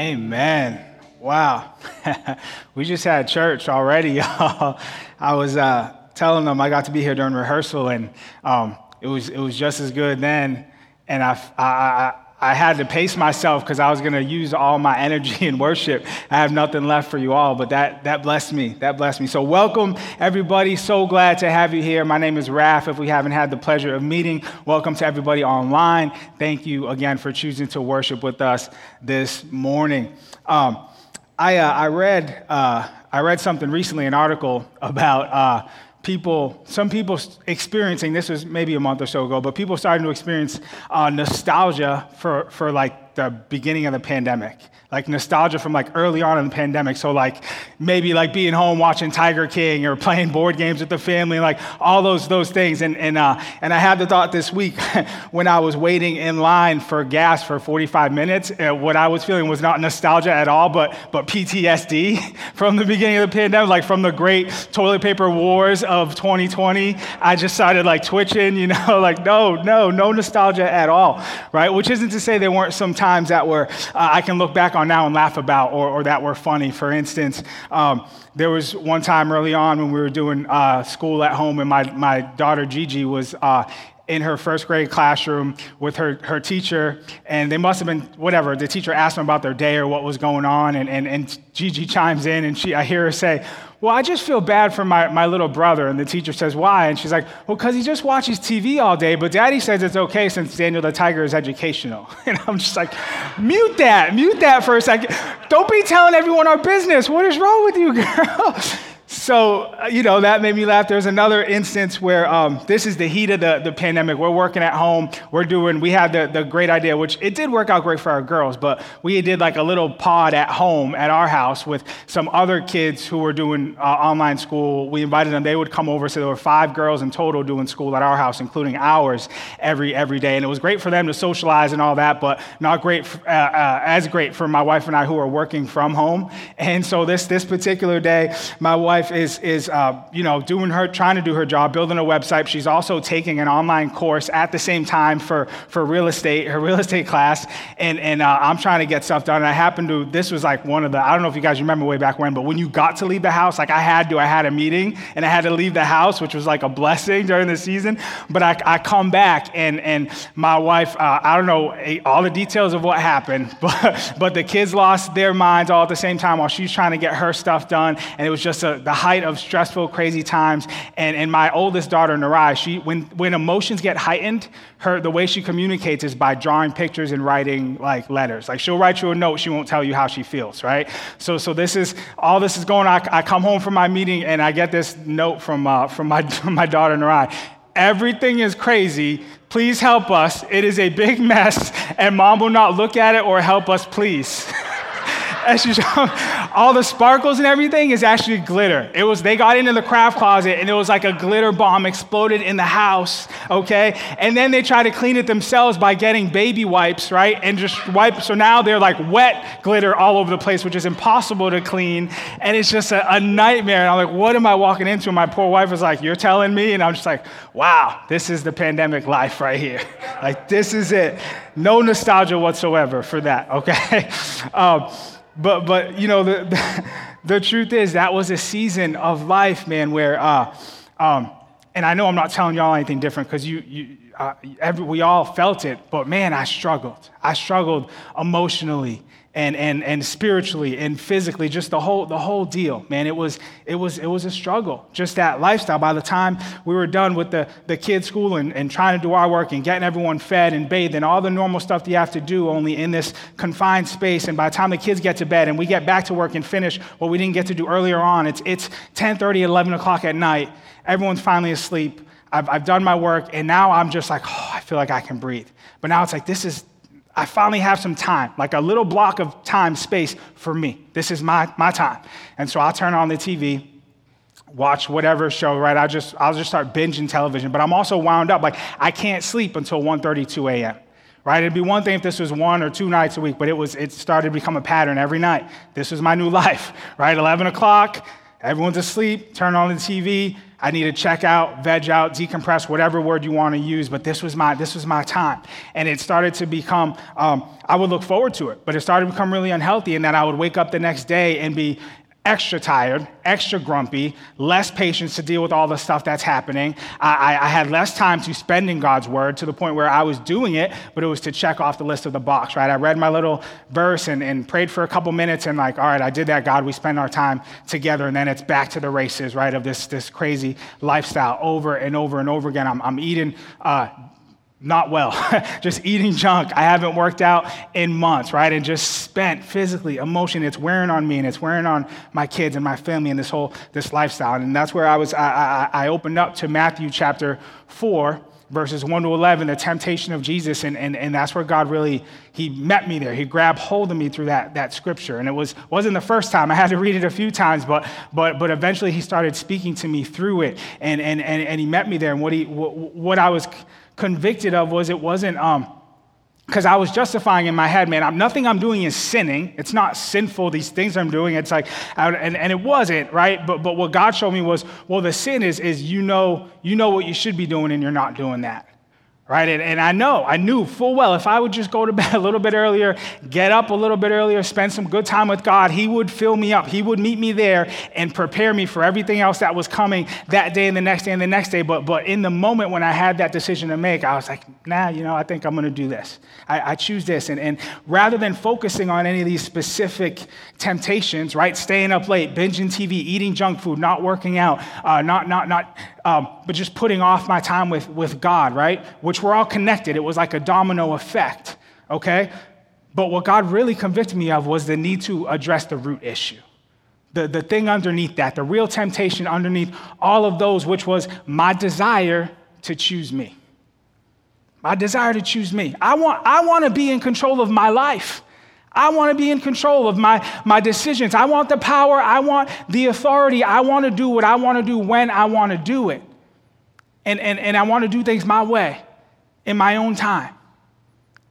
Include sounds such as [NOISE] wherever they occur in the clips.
Amen. Wow. [LAUGHS] we just had church already, [LAUGHS] y'all. I was uh, telling them I got to be here during rehearsal, and um, it, was, it was just as good then. And I, I, I had to pace myself because I was going to use all my energy in worship. I have nothing left for you all, but that, that blessed me. That blessed me. So, welcome, everybody. So glad to have you here. My name is Raf. If we haven't had the pleasure of meeting, welcome to everybody online. Thank you again for choosing to worship with us this morning. Um, I, uh, I, read, uh, I read something recently, an article about. Uh, people, some people experiencing, this was maybe a month or so ago, but people starting to experience uh, nostalgia for, for like the beginning of the pandemic like nostalgia from like early on in the pandemic. So like maybe like being home watching Tiger King or playing board games with the family, like all those those things. And and uh, and I had the thought this week [LAUGHS] when I was waiting in line for gas for 45 minutes. Uh, what I was feeling was not nostalgia at all, but but PTSD [LAUGHS] from the beginning of the pandemic, like from the great toilet paper wars of 2020. I just started like twitching, you [LAUGHS] know, like no, no, no nostalgia at all, right? Which isn't to say there weren't some times that were uh, I can look back on on now and laugh about or, or that were funny. For instance, um, there was one time early on when we were doing uh, school at home, and my, my daughter Gigi was uh, in her first grade classroom with her, her teacher, and they must have been, whatever, the teacher asked them about their day or what was going on, and, and, and Gigi chimes in, and she, I hear her say, well, I just feel bad for my, my little brother. And the teacher says, Why? And she's like, Well, because he just watches TV all day, but daddy says it's okay since Daniel the Tiger is educational. [LAUGHS] And I'm just like, Mute that, mute that for a second. Don't be telling everyone our business. What is wrong with you, girl? [LAUGHS] So, uh, you know, that made me laugh. There's another instance where um, this is the heat of the, the pandemic. We're working at home. We're doing, we had the, the great idea, which it did work out great for our girls, but we did like a little pod at home at our house with some other kids who were doing uh, online school. We invited them, they would come over. So there were five girls in total doing school at our house, including ours every, every day. And it was great for them to socialize and all that, but not great, uh, uh, as great for my wife and I who are working from home. And so this, this particular day, my wife wife is, is uh, you know, doing her, trying to do her job, building a website. She's also taking an online course at the same time for, for real estate, her real estate class. And, and uh, I'm trying to get stuff done. And I happened to, this was like one of the, I don't know if you guys remember way back when, but when you got to leave the house, like I had to, I had a meeting and I had to leave the house, which was like a blessing [LAUGHS] during the season. But I, I come back and, and my wife, uh, I don't know all the details of what happened, [LAUGHS] but, but the kids lost their minds all at the same time while she's trying to get her stuff done. And it was just a, the height of stressful, crazy times. And, and my oldest daughter, Narai, she, when, when emotions get heightened, her, the way she communicates is by drawing pictures and writing like letters. Like she'll write you a note, she won't tell you how she feels, right? So, so this is, all this is going on. I, I come home from my meeting and I get this note from, uh, from, my, [LAUGHS] from my daughter, Narai. Everything is crazy. Please help us. It is a big mess, and mom will not look at it or help us, please. [LAUGHS] as you all the sparkles and everything is actually glitter. It was they got into the craft closet and it was like a glitter bomb exploded in the house, okay? And then they try to clean it themselves by getting baby wipes, right? And just wipe. So now they're like wet glitter all over the place, which is impossible to clean. And it's just a, a nightmare. And I'm like, what am I walking into? And my poor wife was like, you're telling me? And I'm just like, wow, this is the pandemic life right here. [LAUGHS] Like, this is it. No nostalgia whatsoever for that, okay? [LAUGHS] Um, but, but you know, the, the, the, truth is, that was a season of life, man, where, uh, um, and I know I'm not telling y'all anything different because you, you uh, every, we all felt it, but man, I struggled. I struggled emotionally and, and, and spiritually and physically, just the whole, the whole deal, man. It was, it, was, it was a struggle, just that lifestyle. By the time we were done with the, the kids' school and, and trying to do our work and getting everyone fed and bathed and all the normal stuff that you have to do only in this confined space, and by the time the kids get to bed and we get back to work and finish what we didn't get to do earlier on, it's, it's 10 30, 11 o'clock at night. Everyone's finally asleep. I've, I've done my work, and now I'm just like, oh, I feel like I can breathe. But now it's like, this is, I finally have some time, like a little block of time, space for me. This is my, my time. And so I'll turn on the TV, watch whatever show, right? I just, I'll just start binging television. But I'm also wound up. Like, I can't sleep until 1.32 a.m., right? It'd be one thing if this was one or two nights a week, but it, was, it started to become a pattern every night. This was my new [LAUGHS] life, right? 11 o'clock, Everyone's asleep, turn on the TV. I need to check out, veg out, decompress, whatever word you want to use. But this was my this was my time, and it started to become. Um, I would look forward to it, but it started to become really unhealthy. And then I would wake up the next day and be extra tired, extra grumpy, less patience to deal with all the stuff that's happening. I, I, had less time to spend in God's word to the point where I was doing it, but it was to check off the list of the box, right? I read my little verse and, and prayed for a couple minutes and, like, all right, I did that, God. We spend our time together. And then it's back to the races, right, of this, this crazy lifestyle over and over and over again. I'm, I'm eating. Uh, not well, [LAUGHS] just eating junk. I haven't worked out in months, right? And just spent physically, emotionally. It's wearing on me and it's wearing on my kids and my family and this whole this lifestyle. And that's where I was. I, I, I opened up to Matthew chapter four, verses 1 to 11 the temptation of jesus and, and, and that's where god really he met me there he grabbed hold of me through that, that scripture and it was, wasn't the first time i had to read it a few times but, but, but eventually he started speaking to me through it and, and, and, and he met me there and what, he, what, what i was convicted of was it wasn't um because I was justifying in my head, man, I'm, nothing I'm doing is sinning. It's not sinful, these things I'm doing. It's like, and, and it wasn't, right? But, but what God showed me was, well, the sin is, is you know, you know what you should be doing and you're not doing that right? And, and, I know, I knew full well if I would just go to [LAUGHS] bed a little bit earlier, get up a little bit earlier, spend some good time with God, He would fill me up. He would meet me there and prepare me for everything else that was coming that day and the next day and the next day. But, but in the moment when I had that decision to make, I was like, nah, you know, I think I'm going to do this. I, I choose this. And, and rather than focusing on any of these specific temptations, right? Staying up late, binging TV, eating junk food, not working out, uh, not, not, not, um, but just putting off my time with, with God, right? Which we're all connected. It was like a domino effect, okay? But what God really convicted me of was the need to address the root issue. The, the thing underneath that, the real temptation underneath all of those, which was my desire to choose me. My desire to choose me. I want, I want to be in control of my life. I want to be in control of my, my decisions. I want the power. I want the authority. I want to do what I want to do when I want to do it. And, and, and I want to do things my way, in my own time.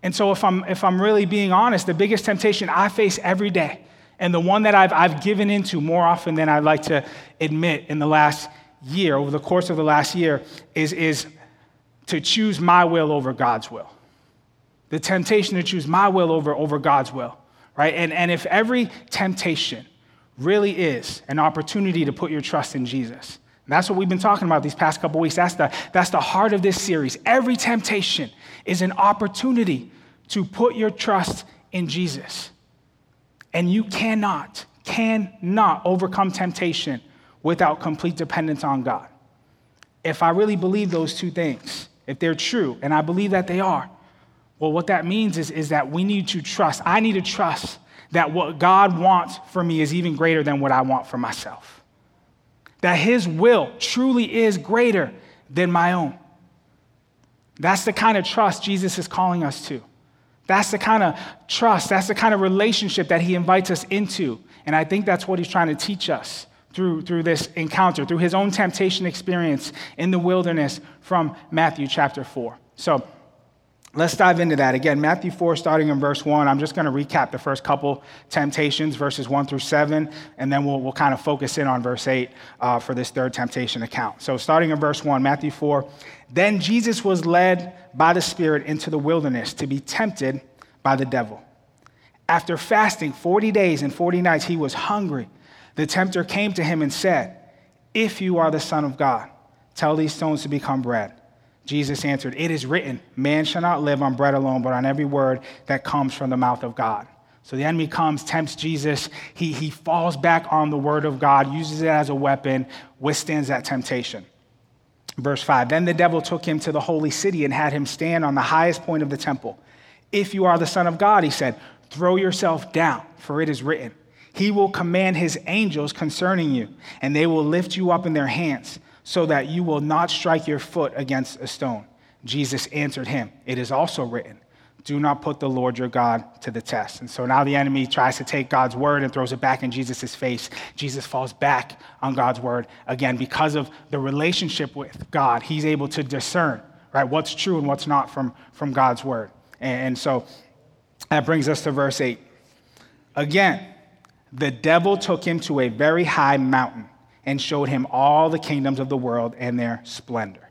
And so, if I'm, if I'm really being honest, the biggest temptation I face every day, and the one that I've, I've given into more often than I'd like to admit in the last year, over the course of the last year, is, is to choose my will over God's will the temptation to choose my will over, over God's will, right? And, and if every temptation really is an opportunity to put your trust in Jesus, that's what we've been talking about these past couple weeks. That's the, that's the heart of this series. Every temptation is an opportunity to put your trust in Jesus. And you cannot, cannot overcome temptation without complete dependence on God. If I really believe those two things, if they're true, and I believe that they are, well, what that means is, is that we need to trust. I need to trust that what God wants for me is even greater than what I want for myself. That His will truly is greater than my own. That's the kind of trust Jesus is calling us to. That's the kind of trust, that's the kind of relationship that He invites us into. And I think that's what He's trying to teach us through, through this encounter, through His own temptation experience in the wilderness from Matthew chapter 4. So, Let's dive into that. Again, Matthew 4, starting in verse 1. I'm just going to recap the first couple temptations, verses 1 through 7, and then we'll, we'll kind of focus in on verse 8 uh, for this third temptation account. So, starting in verse 1, Matthew 4. Then Jesus was led by the Spirit into the wilderness to be tempted by the devil. After fasting 40 days and 40 nights, he was hungry. The tempter came to him and said, If you are the Son of God, tell these stones to become bread. Jesus answered, It is written, man shall not live on bread alone, but on every word that comes from the mouth of God. So the enemy comes, tempts Jesus. He, he falls back on the word of God, uses it as a weapon, withstands that temptation. Verse 5 Then the devil took him to the holy city and had him stand on the highest point of the temple. If you are the Son of God, he said, throw yourself down, for it is written, He will command His angels concerning you, and they will lift you up in their hands so that you will not strike your foot against a stone. Jesus answered him, It is also written, do not put the Lord your God to the test. And so now the enemy tries to take God's word and throws it back in Jesus' face. Jesus falls back on God's word again because of the relationship with God. He's able to discern, right, what's true and what's not from, from God's word. And so that brings us to verse 8. Again, the devil took him to a very high mountain and showed him all the kingdoms of the world and their splendor.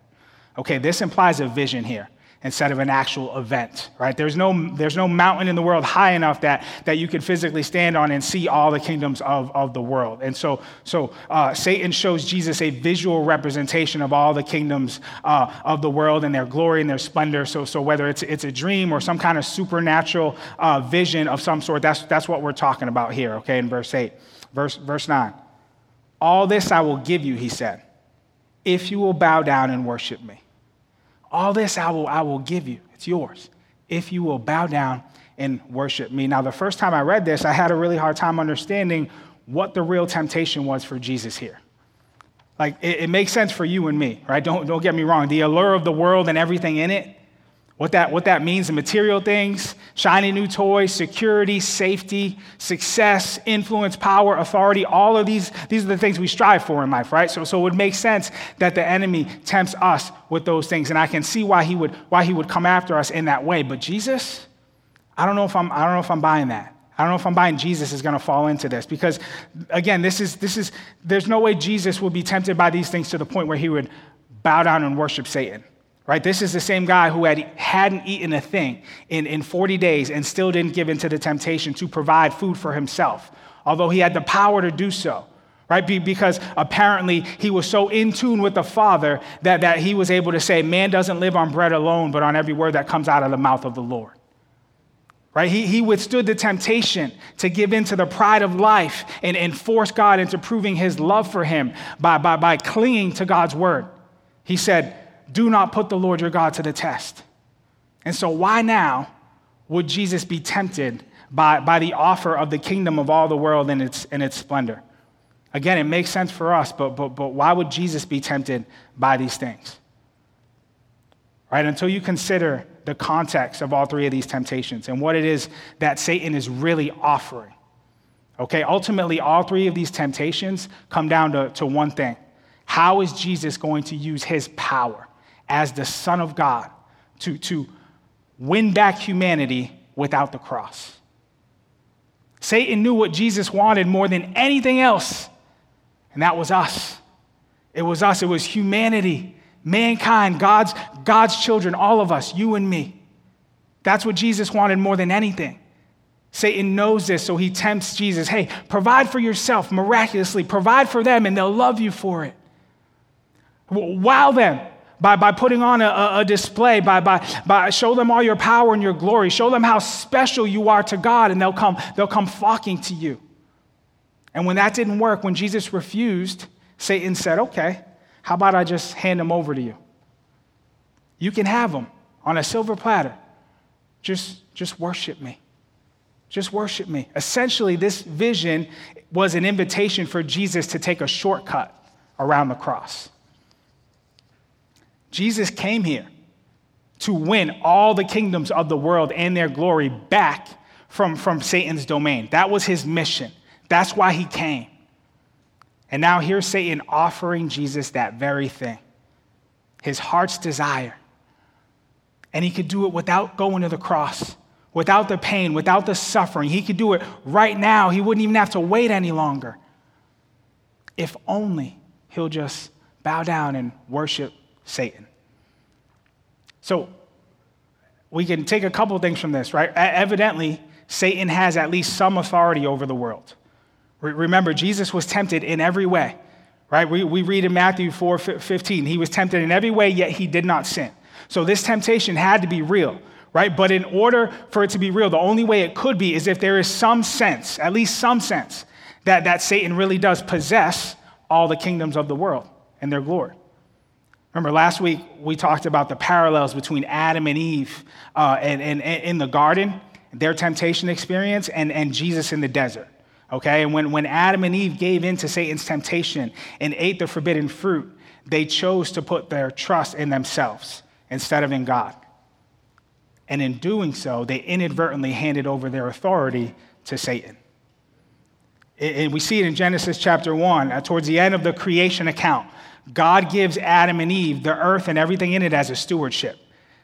Okay, this implies a vision here instead of an actual event, right? There's no, there's no mountain in the world high enough that, that you could physically stand on and see all the kingdoms of, of the world. And so, so uh, Satan shows Jesus a visual representation of all the kingdoms uh, of the world and their glory and their splendor. So, so whether it's, it's a dream or some kind of supernatural uh, vision of some sort, that's, that's what we're talking about here, okay, in verse 8. Verse, verse 9. All this I will give you, he said, if you will bow down and worship me. All this I will, I will give you. It's yours. If you will bow down and worship me. Now, the first time I read this, I had a really hard time understanding what the real temptation was for Jesus here. Like, it, it makes sense for you and me, right? Don't, don't get me wrong. The allure of the world and everything in it, what that, what that means, in material things, shiny new toys, security, safety, success, influence, power, authority, all of these, these are the things we strive for in life, right? So, so it would make sense that the enemy tempts us with those things. And I can see why he would, why he would come after us in that way. But Jesus, I don't know if I'm, I don't know if I'm buying that. I don't know if I'm buying Jesus is going to fall into this because, again, this is, this is, there's no way Jesus would be tempted by these things to the point where he would bow down and worship Satan right? This is the same guy who had, hadn't eaten a thing in, in 40 days and still didn't give in to the temptation to provide food for himself, although he had the power to do so, right? Be, because apparently he was so in tune with the Father that, that he was able to say, Man doesn't live on bread alone, but on every word that comes out of the mouth of the Lord. Right? He, he withstood the temptation to give in to the pride of life and, and force God into proving his love for him by, by, by clinging to God's word. He said, do not put the Lord your God to the test. And so, why now would Jesus be tempted by, by the offer of the kingdom of all the world in its, in its splendor? Again, it makes sense for us, but, but, but why would Jesus be tempted by these things? Right? Until you consider the context of all three of these temptations and what it is that Satan is really offering. Okay, ultimately, all three of these temptations come down to, to one thing How is Jesus going to use his power? As the Son of God to, to win back humanity without the cross. Satan knew what Jesus wanted more than anything else, and that was us. It was us, it was humanity, mankind, God's, God's children, all of us, you and me. That's what Jesus wanted more than anything. Satan knows this, so he tempts Jesus hey, provide for yourself miraculously, provide for them, and they'll love you for it. Wow them by, by putting on a, a display, by, by, by show them all your power and your glory, show them how special you are to God, and they'll come, they'll come flocking to you. And when that didn't work, when Jesus refused, Satan said, Okay, how about I just hand them over to you? You can have them on a silver platter. Just, just worship me. Just worship me. Essentially, this vision was an invitation for Jesus to take a shortcut around the cross. Jesus came here to win all the kingdoms of the world and their glory back from, from Satan's domain. That was his mission. That's why he came. And now here's Satan offering Jesus that very thing his heart's desire. And he could do it without going to the cross, without the pain, without the suffering. He could do it right now. He wouldn't even have to wait any longer. If only he'll just bow down and worship Satan. So we can take a couple things from this, right? Evidently, Satan has at least some authority over the world. Remember, Jesus was tempted in every way, right? We, we read in Matthew 4 15, he was tempted in every way, yet he did not sin. So this temptation had to be real, right? But in order for it to be real, the only way it could be is if there is some sense, at least some sense, that, that Satan really does possess all the kingdoms of the world and their glory. Remember, last week we talked about the parallels between Adam and Eve uh, and, and, and, in the garden, their temptation experience, and, and Jesus in the desert. Okay? And when, when Adam and Eve gave in to Satan's temptation and ate the forbidden fruit, they chose to put their trust in themselves instead of in God. And in doing so, they inadvertently handed over their authority to Satan. And we see it in Genesis chapter 1, uh, towards the end of the creation account. God gives Adam and Eve the earth and everything in it as a stewardship.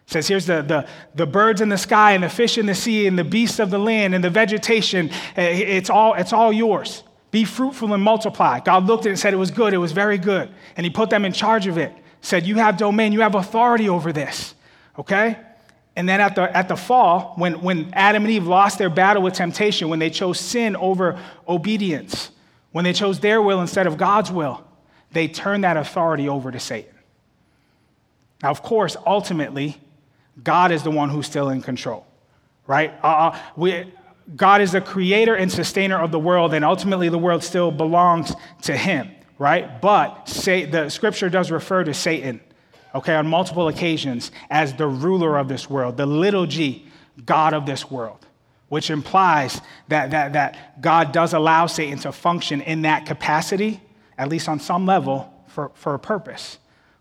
It says here's the, the, the birds in the sky and the fish in the sea and the beasts of the land and the vegetation. Eh, it's all, it's all yours Be fruitful and multiply. God looked at it and said it was good. It was very good. And he put them in charge of it. Said, You have domain, you have authority over this. Okay? And then at the, at the fall, when, when Adam and Eve lost their battle with temptation, when they chose sin over obedience, when they chose their will instead of God's will, they turn that authority over to Satan. Now, of course, ultimately, God is the one who's still in control, right? Uh, uh we, God is the creator and sustainer of the world, and ultimately the world still belongs to him, right? But say, the scripture does refer to Satan okay, on multiple occasions as the ruler of this world, the little g, God of this world, which implies that, that, that God does allow Satan to function in that capacity, at least on some level, for, for a purpose.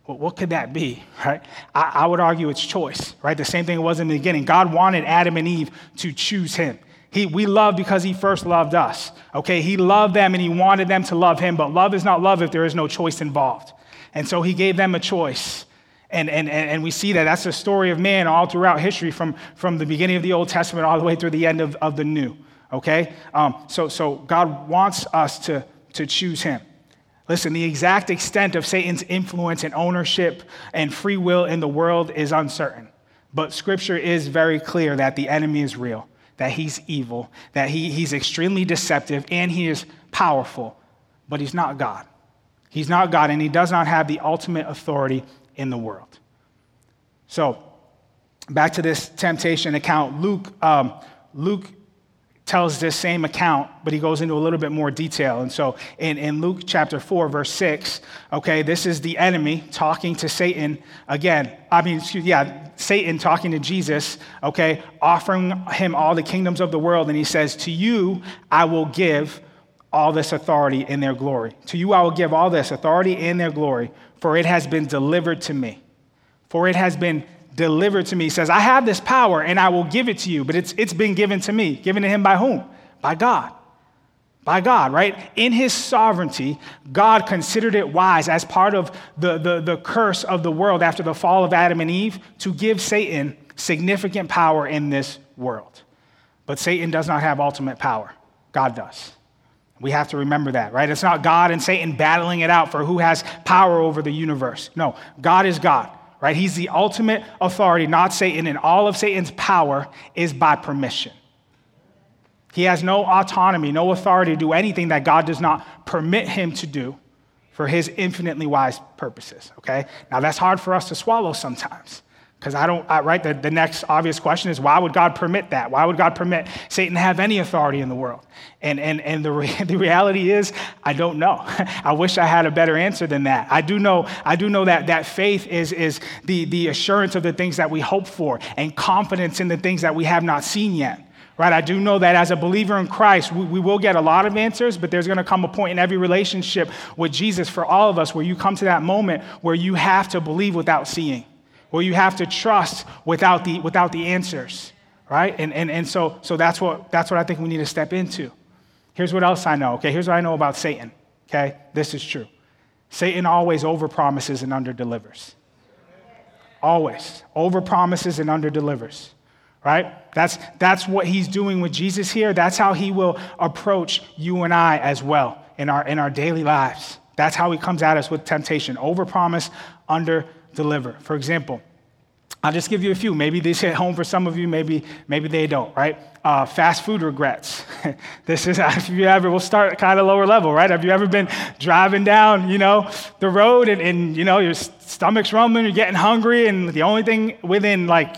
Well, what could that be, [LAUGHS] right? I, I would argue it's choice, right? The same thing it was in the beginning. God wanted Adam and Eve to choose him. He, we love because he first loved us. Okay, he loved them and he wanted them to love him, but love is not love if there is no choice involved. And so he gave them a choice. And, and, and we see that that's the story of man all throughout history from, from the beginning of the Old Testament all the way through the end of, of the New. Okay? Um, so, so God wants us to, to choose Him. Listen, the exact extent of Satan's influence and ownership and free will in the world is uncertain. But Scripture is very clear that the enemy is real, that he's evil, that he, he's extremely deceptive, and he is powerful, but he's not God. He's not God, and he does not have the ultimate authority in the world. So, back to this temptation account, Luke, um, Luke tells this same account, but he goes into a little bit more detail. And so in, in Luke chapter 4, verse 6, okay, this is the enemy talking to Satan again. I mean, excuse, yeah, Satan talking to Jesus, okay, offering him all the kingdoms of the world. And he says, To you I will give all this authority in their glory. To you I will give all this authority in their glory, for it has been delivered to me. For it has been delivered to me. Says, I have this power and I will give it to you, but it's, it's been given to me. Given to him by whom? By God. By God, right? In his sovereignty, God considered it wise as part of the, the, the curse of the world after the fall of Adam and Eve to give Satan significant power in this world. But Satan does not have ultimate power, God does. We have to remember that, right? It's not God and Satan battling it out for who has power over the universe. No, God is God, right? He's the ultimate authority, not Satan, and all of Satan's power is by permission. He has no autonomy, no authority to do anything that God does not permit him to do for his infinitely wise purposes, okay? Now, that's hard for us to swallow sometimes. Because I don't, I, right? The, the next obvious question is why would God permit that? Why would God permit Satan to have any authority in the world? And, and, and the, re- [LAUGHS] the reality is, I don't know. [LAUGHS] I wish I had a better answer than that. I do know, I do know that, that faith is, is the, the assurance of the things that we hope for and confidence in the things that we have not seen yet. Right? I do know that as a believer in Christ, we, we will get a lot of answers, but there's going to come a point in every relationship with Jesus for all of us where you come to that moment where you have to believe without seeing where you have to trust without the, without the answers, right? And, and, and so, so that's, what, that's what I think we need to step into. Here's what else I know, okay? Here's what I know about Satan, okay? This is true. Satan always overpromises and underdelivers. Always. Overpromises and underdelivers, right? That's, that's what he's doing with Jesus here. That's how he will approach you and I as well in our, in our daily lives. That's how he comes at us with temptation. Overpromise, under deliver. For example, I'll just give you a few. Maybe these hit home for some of you, maybe, maybe they don't, right? Uh, fast food regrets. [LAUGHS] this is, [LAUGHS] if you ever, we'll start kind of lower level, right? Have you ever been driving down, you know, the road and, and you know, your stomach's rumbling, you're getting hungry, and the only thing within like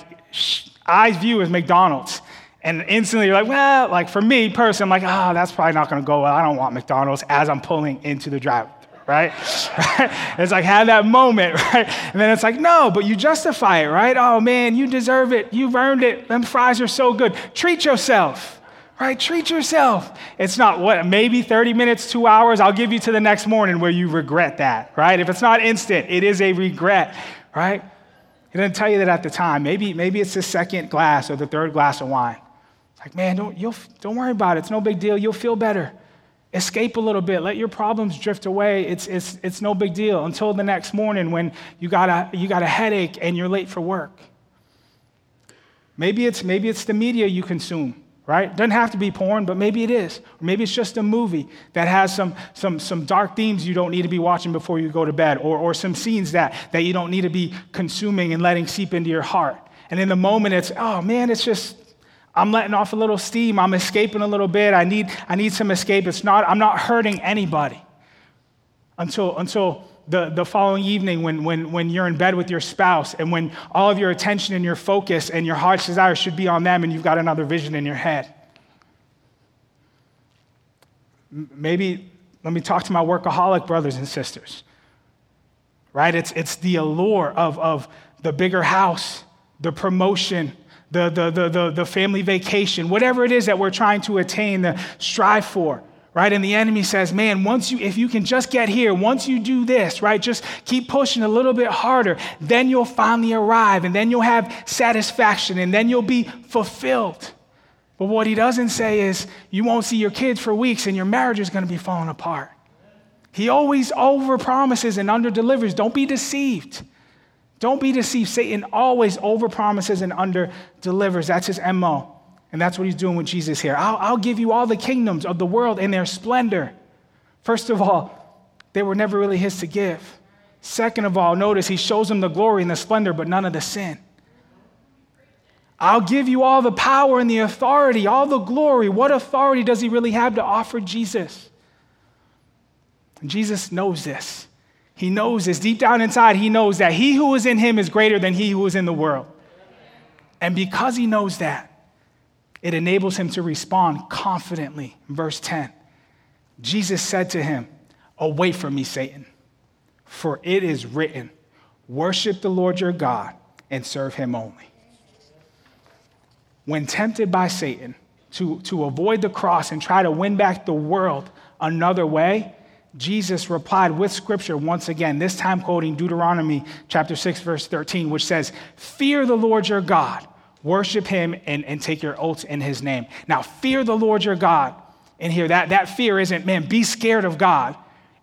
eyes view is McDonald's. And instantly you're like, well, like for me personally, I'm like, oh, that's probably not going to go well. I don't want McDonald's as I'm pulling into the drive right? [LAUGHS] It's like have that moment, [LAUGHS] right? And then it's like, no, but you justify it, right? Oh man, you deserve it. You've earned it. Them fries are so good. Treat yourself, right? Treat yourself. It's not what, maybe 30 minutes, two hours. I'll give you to the next morning where you regret that, right? If it's not instant, it is a regret, right? It didn't tell you that at the time. Maybe, maybe it's the second glass or the third glass of wine. It's like, man, don't, you'll, don't worry about it. It's no big deal. You'll feel better. Escape a little bit. Let your problems drift away. It's, it's, it's no big deal until the next morning when you got, a, you got a headache and you're late for work. Maybe it's, maybe it's the media you consume, right? Doesn't have to be porn, but maybe it is. Or maybe it's just a movie that has some, some, some dark themes you don't need to be watching before you go to bed, or, or some scenes that, that you don't need to be consuming and letting seep into your heart. And in the moment, it's, oh man, it's just, I'm letting off a little steam. I'm escaping a little bit. I need, I need some escape. It's not, I'm not hurting anybody until, until the, the following evening when, when, when you're in bed with your spouse and when all of your attention and your focus and your heart's desire should be on them and you've got another vision in your head. Maybe let me talk to my workaholic brothers and sisters. Right? It's, it's the allure of, of the bigger house, the promotion, the, the, the, the, the family vacation, whatever it is that we're trying to attain, the strive for right? And the enemy says, man, once you, if you can just get here, once you do this, right, just keep pushing a little bit harder, then you'll finally arrive and then you'll have satisfaction and then you'll be fulfilled. But what he doesn't say is, you won't see your kids for weeks and your marriage is going to be falling apart. He always over promises and under delivers. Don't be deceived. Don't be deceived. Satan always over promises and under delivers. That's his MO. And that's what he's doing with Jesus here. I'll, I'll give you all the kingdoms of the world in their splendor. First of all, they were never really his to give. Second of all, notice he shows them the glory and the splendor, but none of the sin. I'll give you all the power and the authority, all the glory. What authority does he really have to offer Jesus? And Jesus knows this. He knows this. Deep down inside, he knows that he who is in him is greater than he who is in the world. And because he knows that, it enables him to respond confidently. Verse 10 Jesus said to him, Away from me, Satan, for it is written, Worship the Lord your God and serve him only. When tempted by Satan to, to avoid the cross and try to win back the world another way, Jesus replied with scripture once again, this time quoting Deuteronomy chapter 6, verse 13, which says, Fear the Lord your God Worship him and, and take your oaths in his name. Now, fear the Lord your God. And here, that, that fear isn't, man, be scared of God.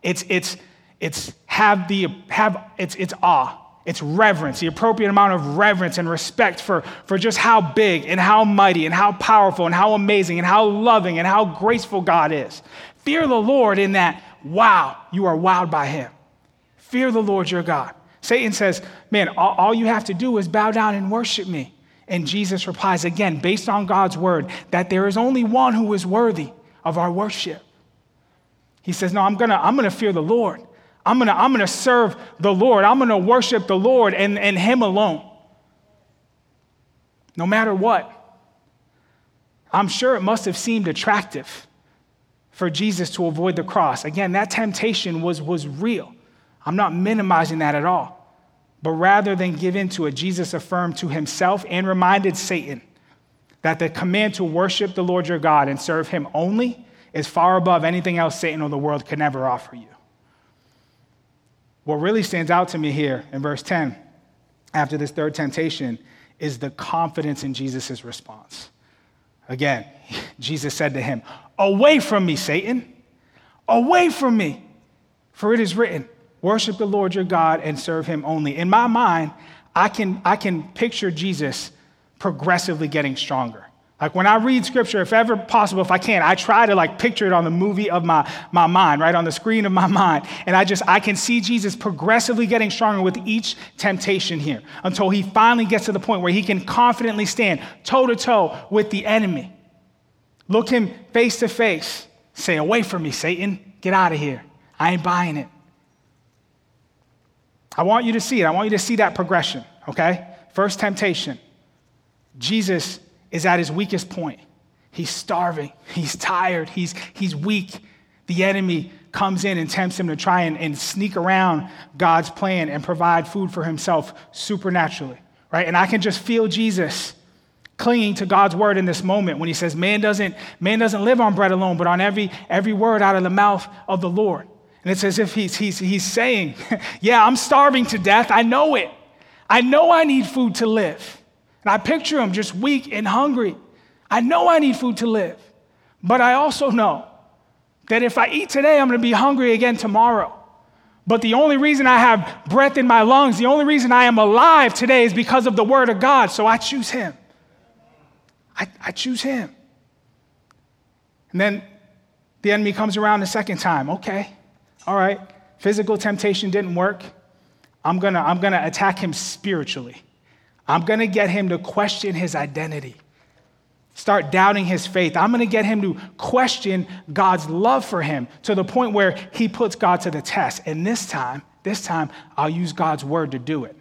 It's, it's, it's have the, have, it's, it's awe. It's reverence, the appropriate amount of reverence and respect for, for just how big and how mighty and how powerful and how amazing and how loving and how graceful God is. Fear the Lord in that, wow, you are wowed by him. Fear the Lord your God. Satan says, man, all, all you have to do is bow down and worship me. And Jesus replies again, based on God's word, that there is only one who is worthy of our worship. He says, No, I'm gonna, I'm gonna fear the Lord. I'm gonna, I'm gonna serve the Lord. I'm gonna worship the Lord and, and Him alone. No matter what. I'm sure it must have seemed attractive for Jesus to avoid the cross. Again, that temptation was, was real. I'm not minimizing that at all. But rather than give in to it, Jesus affirmed to himself and reminded Satan that the command to worship the Lord your God and serve him only is far above anything else Satan or the world could ever offer you. What really stands out to me here in verse 10, after this third temptation, is the confidence in Jesus' response. Again, [LAUGHS] Jesus said to him, Away from me, Satan! Away from me! For it is written, Worship the Lord your God and serve him only. In my mind, I can, I can picture Jesus progressively getting stronger. Like when I read scripture, if ever possible, if I can, I try to like picture it on the movie of my, my mind, right? On the screen of my [LAUGHS] mind. And I just, I can see Jesus progressively getting stronger with each temptation here until he finally gets to the point where he can confidently stand toe to toe with the enemy. Look him face to face. Say, away from me, Satan. Get out of here. I ain't buying it. I want you to see it. I want you to see that progression, okay? First temptation. Jesus is at his weakest point. He's starving, he's tired, he's, he's weak. The enemy comes in and tempts him to try and, and sneak around God's plan and provide food for himself supernaturally, right? And I can just feel Jesus clinging to God's word in this moment when he says, man doesn't, man doesn't live on bread alone, but on every, every word out of the mouth of the Lord. And it's as if he's, he's, he's saying, [LAUGHS] Yeah, I'm starving to death. I know it. I know I need food to live. And I picture him just weak and hungry. I know I need food to live. But I also know that if I eat today, I'm going to be hungry again tomorrow. But the only reason I have breath in my lungs, the only reason I am alive today is because of the Word of God. So I choose Him. I, I choose Him. And then the enemy comes around the second time. Okay, all right. Physical temptation didn't work. I'm gonna, I'm gonna attack him spiritually. I'm gonna get him to question his identity, start doubting his faith. I'm gonna get him to question God's love for him to the point where he puts God to the test. And this time, this time, I'll use God's word to do it.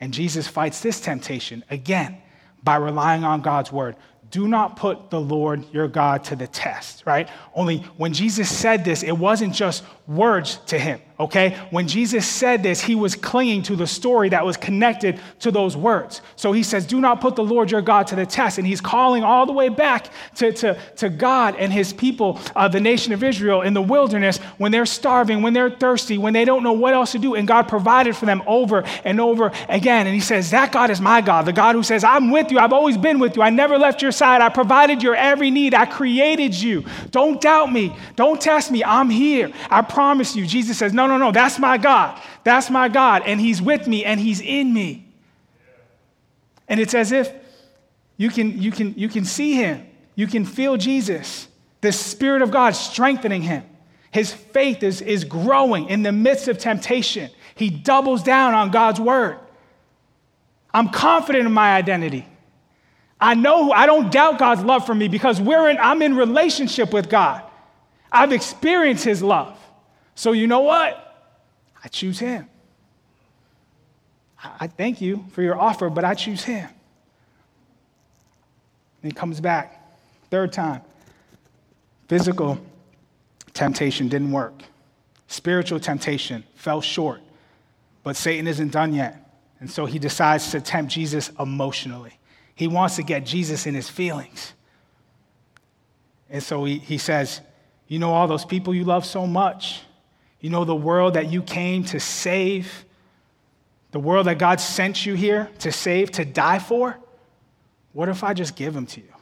And Jesus fights this temptation again by relying on God's word do not put the Lord your God to the test, right? Only when Jesus said this, it wasn't just words to him, okay? When Jesus said this, he was clinging to the story that was connected to those words. So he says, Do not put the Lord your God to the test. And he's calling all the way back to, to, to God and his people, uh, the nation of Israel, in the wilderness when they're starving, when they're thirsty, when they don't know what else to do. And God provided for them over and over again. And he says, That God is my God, the God who says, I'm with you. I've always been with you. I never left your side. I provided your every need. I created you. Don't doubt me. Don't test me. I'm here. I promise you. Jesus says, No, no, no. That's my God. That's my God. And He's with me and He's in me. And it's as if you can, you can, you can see Him. You can feel Jesus, the Spirit of God strengthening Him. His faith is, is growing in the midst of temptation. He doubles down on God's word. I'm confident in my identity. I know I don't doubt God's love for me because we're in, I'm in relationship with God. I've experienced his love. So you know what? I choose him. I thank you for your offer, but I choose him. And he comes back. Third time. Physical temptation didn't work. Spiritual temptation fell short. But Satan isn't done yet. And so he decides to tempt Jesus emotionally. He wants to get Jesus in his feelings. And so he, he says, You know, all those people you love so much, you know, the world that you came to save, the world that God sent you here to save, to die for. What if I just give them to you?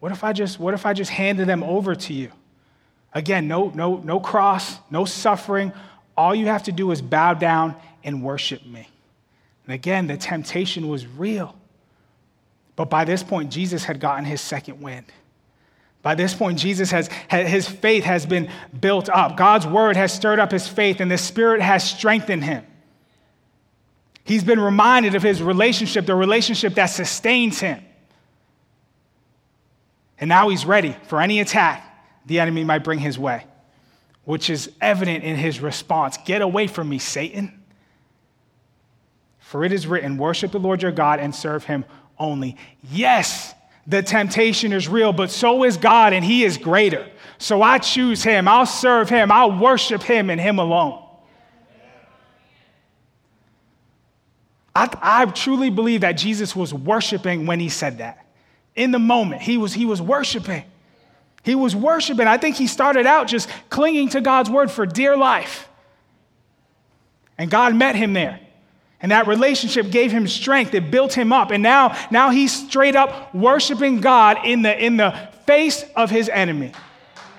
What if I just, what if I just handed them over to you? Again, no, no, no cross, no suffering. All you have to do is bow down and worship me. And again, the temptation was real. But by this point, Jesus had gotten his second wind. By this point, Jesus has, his faith has been built up. God's word has stirred up his faith, and the Spirit has strengthened him. He's been reminded of his relationship, the relationship that sustains him. And now he's ready for any attack the enemy might bring his way, which is evident in his response Get away from me, Satan. For it is written, Worship the Lord your God and serve him only. Yes, the temptation is real, but so is God, and He is greater. So I choose Him. I'll serve Him. I'll worship Him and Him alone. I, I truly believe that Jesus was worshiping when He said that. In the moment, He was, he was worshiping. He was worshiping. I think He started out just clinging to God's word for dear life. And God met Him there. And that relationship gave him strength. It built him up. And now, now he's straight up worshiping God in the, in the face of his enemy,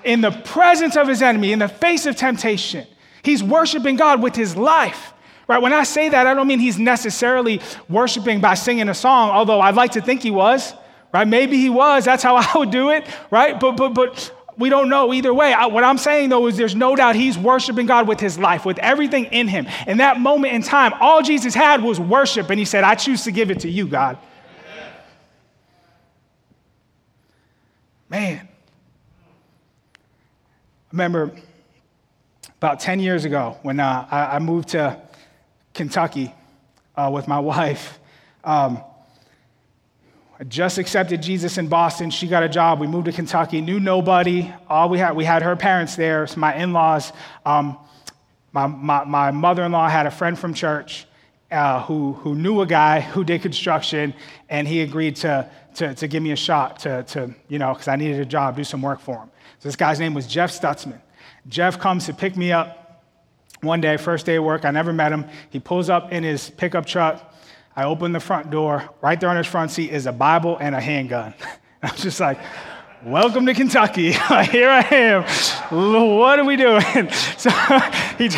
in the presence of his enemy, in the face of temptation. He's worshiping God with his life. Right? When I say that, I don't mean he's necessarily worshiping by singing a song, although I'd like to think he was. Right? Maybe he was. That's how [LAUGHS] I would do it. Right? But but but we don't know either way. I, what I'm saying though is there's no doubt he's worshiping God with his life, with everything in him. In that moment in time, all Jesus had was worship, and he said, I choose to give it to you, God. Man. I remember about 10 years ago when uh, I, I, moved to Kentucky uh, with my [LAUGHS] wife. Um, I just accepted Jesus in Boston. She got a job. We moved to Kentucky, knew nobody. All we had, we had her parents there, so my in laws. Um, my, my, my mother in law had a friend from church uh, who, who knew a guy who did construction, and he agreed to, to, to give me a shot to, to you know, because I needed a job, do some work for him. So this guy's name was Jeff Stutzman. Jeff comes to pick me up one day, first day of work. I never met him. He pulls up in his pickup truck I open the front door. Right there on his front seat is a Bible and a handgun. [LAUGHS] I was just like, Welcome to Kentucky. [LAUGHS] Here I am. What are we doing? [LAUGHS] So he,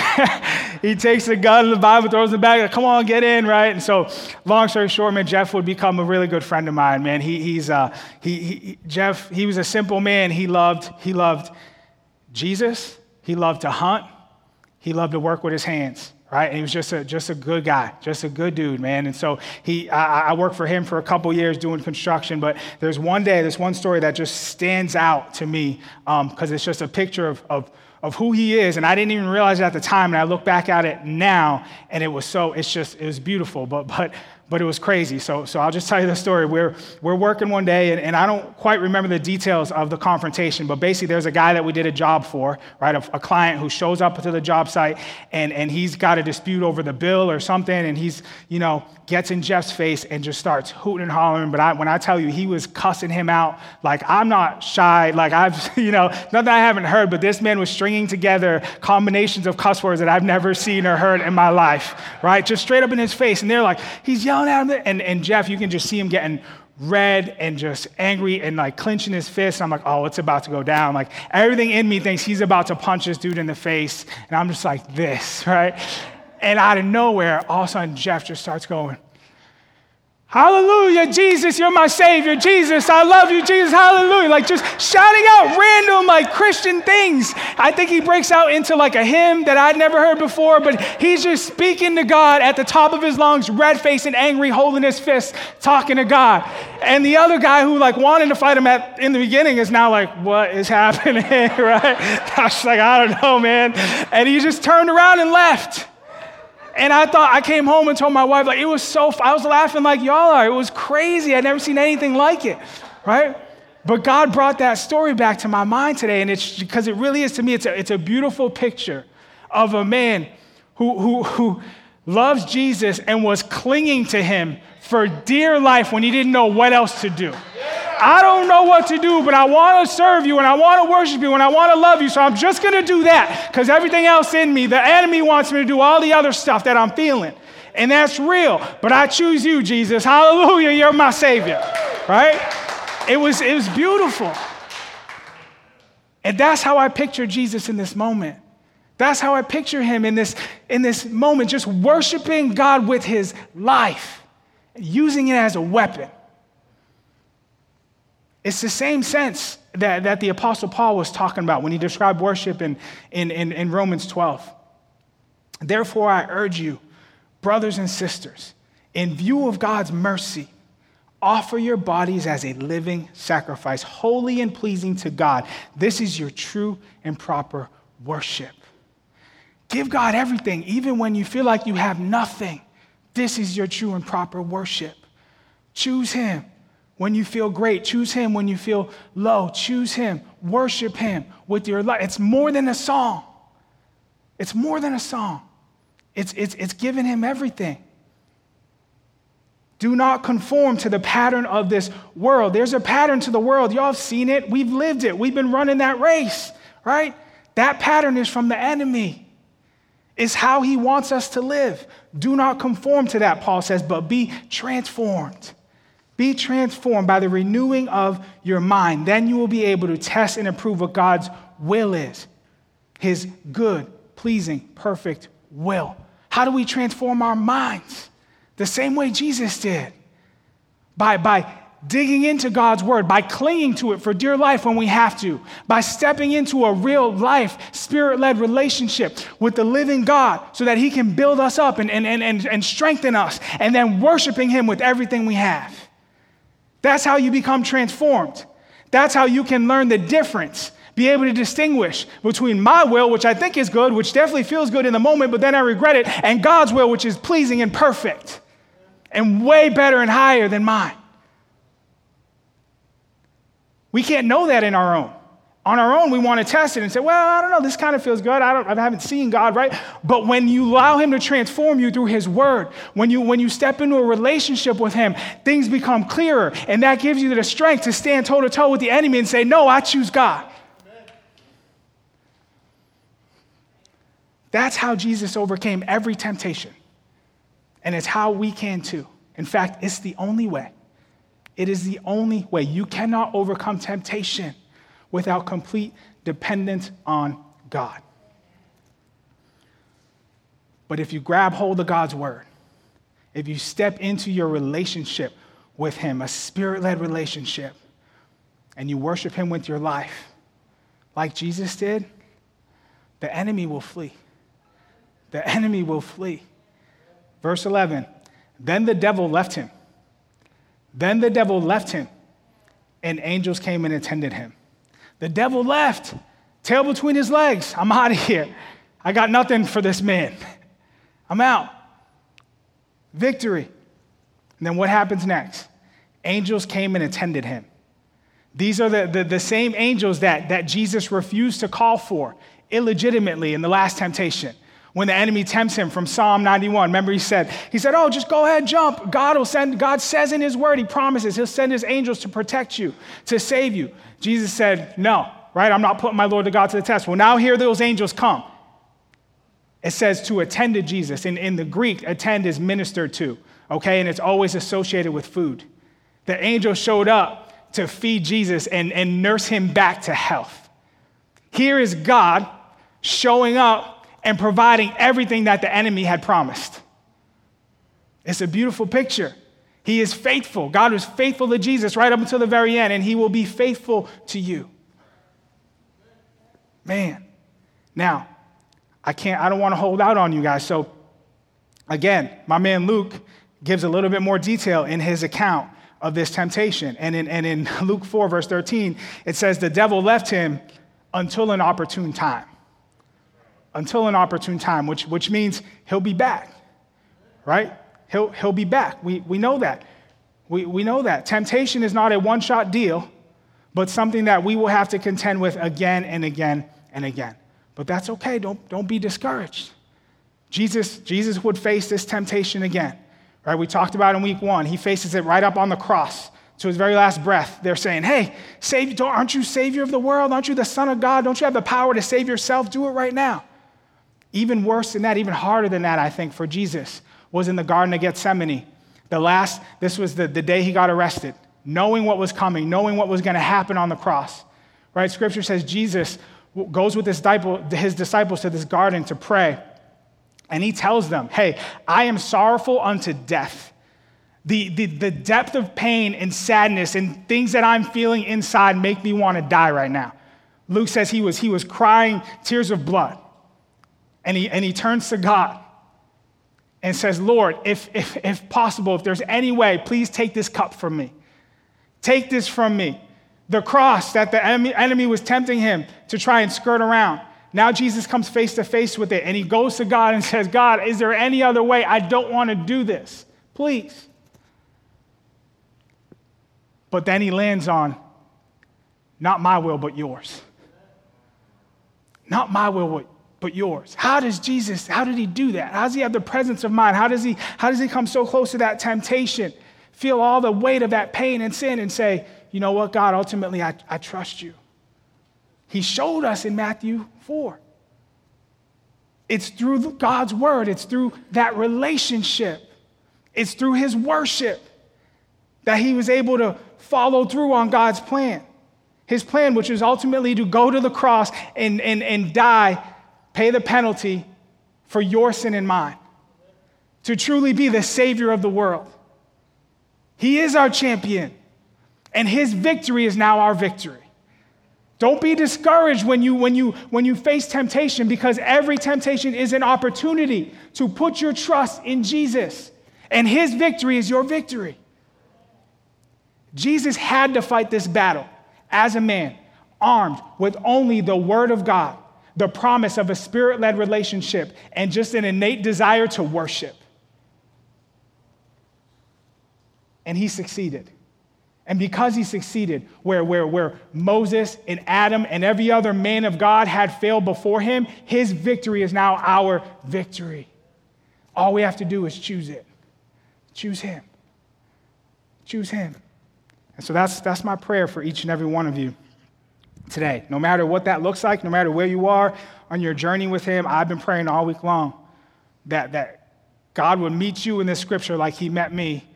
he takes the gun in the Bible, throws it back, come on, get in, right? And so, long story short, man, Jeff would become a really good friend of mine, man. He, he's, uh, he, he, Jeff, he was a simple man. He loved, he loved Jesus. He loved to hunt. He loved to work with his hands right? And he was just a, just a good guy, just a good dude, man. And so he, I, I worked for him for a couple years doing construction, but there's one day, there's one story that just stands out to me because um, it's just a picture of, of, of who he is. And I didn't even realize it at the time. And I look back at it now, and it was so, it's just, it was beautiful. But, but but it was crazy. So, so I'll just tell you the story. We're, we're working one day, and, and I don't quite remember the details of the confrontation, but basically, there's a guy that we did a job for, right? A, a, client who shows up to the job site, and, and he's got a dispute over the bill or something, and he's, you know, gets in Jeff's face and just starts hooting and hollering. But I, when I tell you, he was cussing him out, like, I'm not shy. Like, I've, [LAUGHS] you know, nothing I haven't heard, but this man was stringing together combinations of cuss words that I've never seen or heard in my life, right? Just straight up in his face. And they're like, he's yelling And, and Jeff, you can just see him getting red and just angry and like clenching his fist. And I'm like, oh, it's about to go down. Like everything in me thinks he's about to punch this dude in the face. And I'm just like this, [LAUGHS] right? And out of nowhere, all of a sudden, Jeff just starts going, Hallelujah, Jesus, you're my Savior. Jesus, I love you, Jesus, hallelujah. Like just shouting out random, like Christian things. I think he breaks out into like a hymn that I'd never heard before, but he's just speaking to God at the top of his lungs, red faced and angry, holding his fist, talking to God. And the other guy who like wanted to fight him at in the beginning is now like, what is [LAUGHS] happening, [LAUGHS] right? I was like, I don't know, man. And he just turned around and left. And I thought, I came home and told my wife, like, it was so, I was laughing like y'all are. It was crazy. I'd never seen anything like it, right? But God brought that story back to my mind today. And it's because it really is to me, it's a, it's a beautiful picture of a man who, who, who loves Jesus and was clinging to him for dear life when he didn't know what else to do. I don't know what to do, but I want to serve you and I want to worship you and I want to love you. So I'm just going to do that because everything else in me, the enemy wants me to do all the other stuff that I'm feeling. And that's real. But I choose you, Jesus. Hallelujah. You're my Savior. Right? It was, it was beautiful. And that's how I picture Jesus in this moment. That's how I picture him in this, in this moment, just worshiping God with his life, using it as a weapon. It's the same sense that, that the Apostle Paul was talking about when he described worship in, in, in, in Romans 12. Therefore, I urge you, brothers and sisters, in view of God's mercy, offer your bodies as a living sacrifice, holy and pleasing to God. This is your true and proper worship. Give God everything, even when you feel like you have nothing. This is your true and proper worship. Choose Him when you feel great. Choose Him when you feel low. Choose Him. Worship Him with your life. It's more than a song. It's more than a song. It's, it's, it's giving Him everything. Do not conform to the pattern of this world. There's a pattern to the world. Y'all have seen it. We've lived it. We've been running that race, right? That pattern is from the enemy. It's how he wants us to live. Do not conform to that, Paul says, but be transformed be transformed by the renewing of your mind. Then you will be able to test and approve what God's will is his good, pleasing, perfect will. How do we transform our minds? The same way Jesus did by, by digging into God's word, by clinging to it for dear life when we have to, by stepping into a real life, spirit led relationship with the living God so that He can build us up and, and, and, and strengthen us, and then worshiping Him with everything we have. That's how you become transformed. That's how you can learn the difference, be able to distinguish between my will, which I think is good, which definitely feels good in the moment, but then I regret it, and God's will, which is pleasing and perfect and way better and higher than mine. We can't know that in our own. On our own, we want to test it and say, well, I don't know, this kind of feels good. I, don't, I haven't seen God, right? But when you allow Him to transform you through His Word, when you, when you step into a relationship with Him, things become clearer. And that gives you the strength to stand toe to toe with the enemy and say, no, I choose God. That's how Jesus overcame every temptation. And it's how we can too. In fact, it's the only way. It is the only way. You cannot overcome temptation without complete dependence on God. But if you grab hold of God's word, if you step into your relationship with Him, a spirit led relationship, and you worship Him with your life, like Jesus did, the enemy will flee. The enemy will flee. Verse 11 Then the devil left him. Then the devil left him, and angels came and attended him. The devil left, tail between his legs. I'm out of here. I got nothing for this man. [LAUGHS] I'm out. Victory. And then what happens next? Angels came and attended him. These are the, the, the, same angels that, that Jesus refused to call for illegitimately in the last temptation. When the enemy tempts him from Psalm 91, remember he said, he said, Oh, just go ahead, jump. God will send, God says in his word, he promises, he'll send his angels to protect you, to save you. Jesus said, No, right? I'm not putting my Lord to God to the test. Well, now here those angels come. It says to attend to Jesus. In, in the Greek, attend is ministered to, okay? And it's always associated with food. The angel showed up to feed Jesus and, and nurse him back to health. Here is God showing up and providing everything that the enemy had promised. It's a beautiful picture. He is faithful. God was faithful to Jesus right up until the very end, and he will be faithful to you. Man. Now, I can't, I don't want to hold out on you guys. So, again, my man Luke gives a little bit more detail in his account of this temptation. And in, and in [LAUGHS] Luke 4, verse 13, it says, The devil left him until an opportune time. Until an opportune time, which, which means he'll be back, right? He'll, he'll be back. We, we know that. We, we know that. Temptation is not a one shot deal, but something that we will have to contend with again and again and again. But that's okay. Don't, don't be discouraged. Jesus, Jesus would face this temptation again. Right? We talked about in week one. He faces it right up on the cross to his very last breath. They're saying, Hey, save, aren't you Savior of the world? Aren't you the Son of God? Don't you have the power to save yourself? Do it right now. Even worse than that, even harder than that, I think, for Jesus was in the Garden of Gethsemane. The last, this was the, the day he got arrested, knowing what was coming, knowing what was going to happen on the cross. Right? Scripture says Jesus goes with his, his disciples to this garden to pray. And he tells them, Hey, I am sorrowful unto death. The, the, the depth of pain and sadness and things that I'm feeling inside make me want to die right now. Luke says he was, he was crying tears of blood. And he, and he turns to God and says, Lord, if, if, if possible, if there's any way, please take this cup from me. Take this from me the cross that the enemy enemy was tempting him to try and skirt around. Now Jesus comes face to face with it and he goes to God and says, God, is there any other way? I don't want to do this. Please. But then he lands on, not my will, but yours. Not my will, but yours. How does Jesus, how did he do that? How does he have the presence of mind? How does he, how does he come so close to that temptation, feel all the weight of that pain and sin and say, you know what, God, ultimately, I, I trust you. He showed us in Matthew 4. It's through God's word, it's through that relationship, it's through his worship that he was able to follow through on God's plan. His plan, which is ultimately to go to the cross and, and, and die, pay the penalty for your sin and mine, to truly be the Savior of the world. He is our champion. And his victory is now our victory. Don't be discouraged when you, when, you, when you face temptation because every temptation is an opportunity to put your trust in Jesus. And his victory is your victory. Jesus had to fight this battle as a man, armed with only the word of God, the promise of a spirit led relationship, and just an innate desire to worship. And he succeeded. And because he succeeded, where, where, where Moses and Adam and every other man of God had failed before him, his victory is now our victory. All we have to do is choose it. Choose him. Choose him. And so that's, that's my prayer for each and every one of you today. No matter what that looks like, no matter where you are on your journey with him, I've been praying all week long that, that God would meet you in this scripture like he met me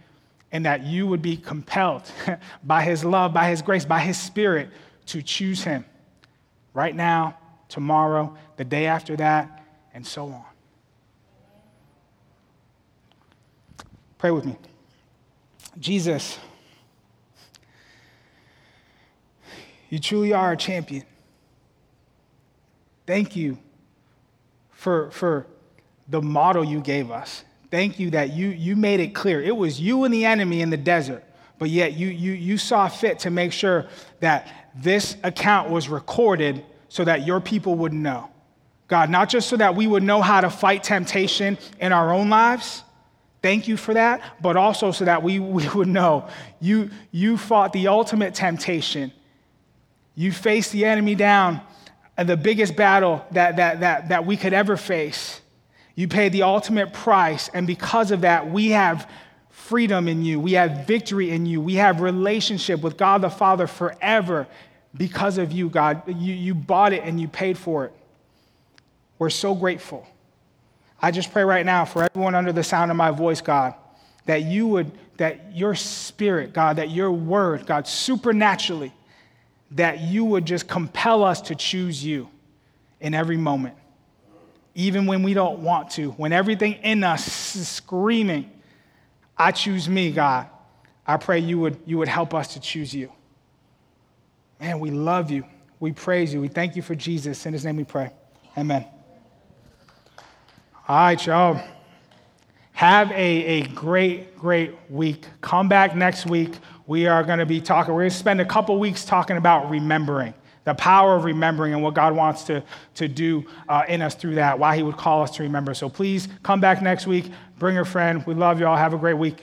and that you would be compelled [LAUGHS] by His love, by His grace, by His Spirit to choose Him right now, tomorrow, the day after that, and so on. Pray with me. Jesus, you truly are a champion. Thank you for, for the model you gave us. Thank you that you, you made it clear. It was you and the enemy in the desert, but yet you, you, you saw fit to make sure that this account was recorded so that your people would know. God, not just so that we would know how to fight temptation in our own lives. Thank you for that, but also so that we, [LAUGHS] we would know you, you fought the ultimate temptation. You faced the enemy down and the biggest battle that, that, that, that we could ever face. You paid the ultimate price, and because of that, we have freedom in you. We have victory in you. We have relationship with God the Father forever because of you, God. You, you bought it and you paid for it. We're so grateful. I just pray right now for everyone under the sound of my voice, God, that you would, that your spirit, God, that your word, God, supernaturally, that you would just compel us to choose you in every moment, even when we don't want to, when everything in us is screaming, I choose me, God. I pray you would, you would help us to choose you. Man, we love you. We praise you. We thank you for Jesus. In his name we pray. Amen. All right, y'all. Have a, a great, great week. Come back next week we are going to be talking, we're going to spend a couple weeks talking about remembering, the power of remembering and what God wants to, to do uh, in us through that, why He would call us to remember. So please come back next week, bring a friend. We love you all. Have a great week.